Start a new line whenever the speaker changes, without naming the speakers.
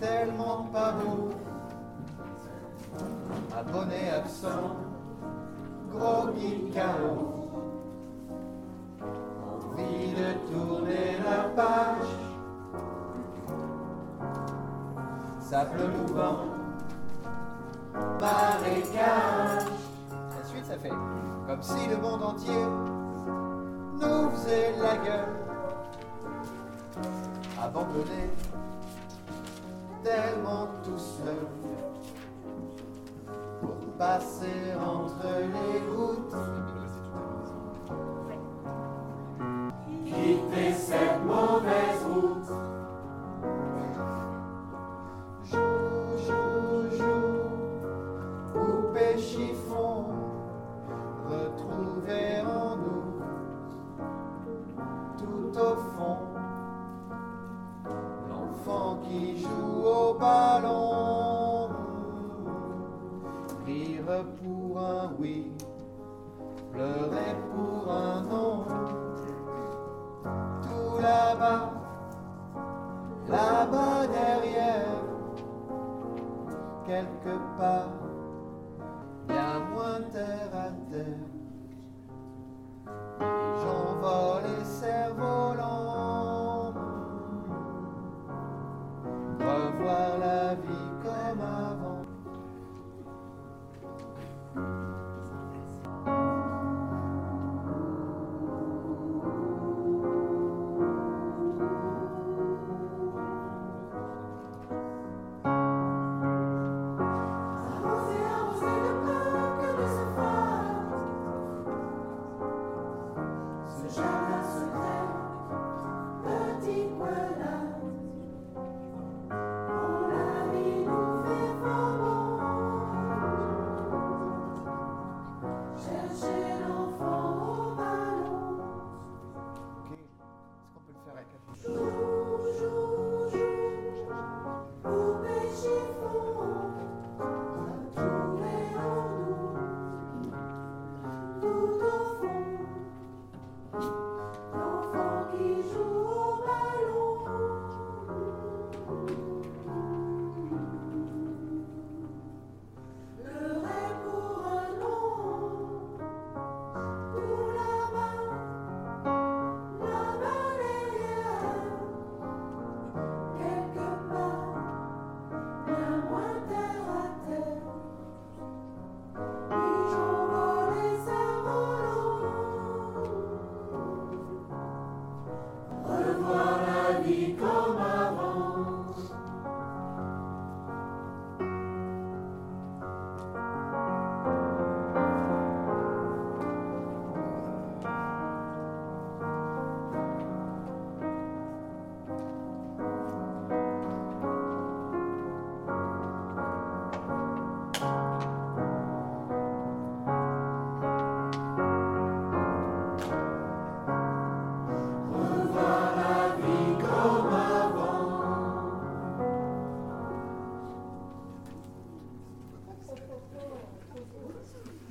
tellement pas beau. Abonné absent, gros geek chaos. Envie de tourner la page. Sable mouvant, marécage. La suite, ça fait comme si le monde entier nous faisait la gueule. Abandonné, tellement tout seul. Pour passer entre les routes. Quitter cette mauvaise route. Joue, joue, joue, poupée chiffon, rire pour un oui, pleurer pour un non, tout là-bas, là-bas derrière quelque part, bien moins terre à terre.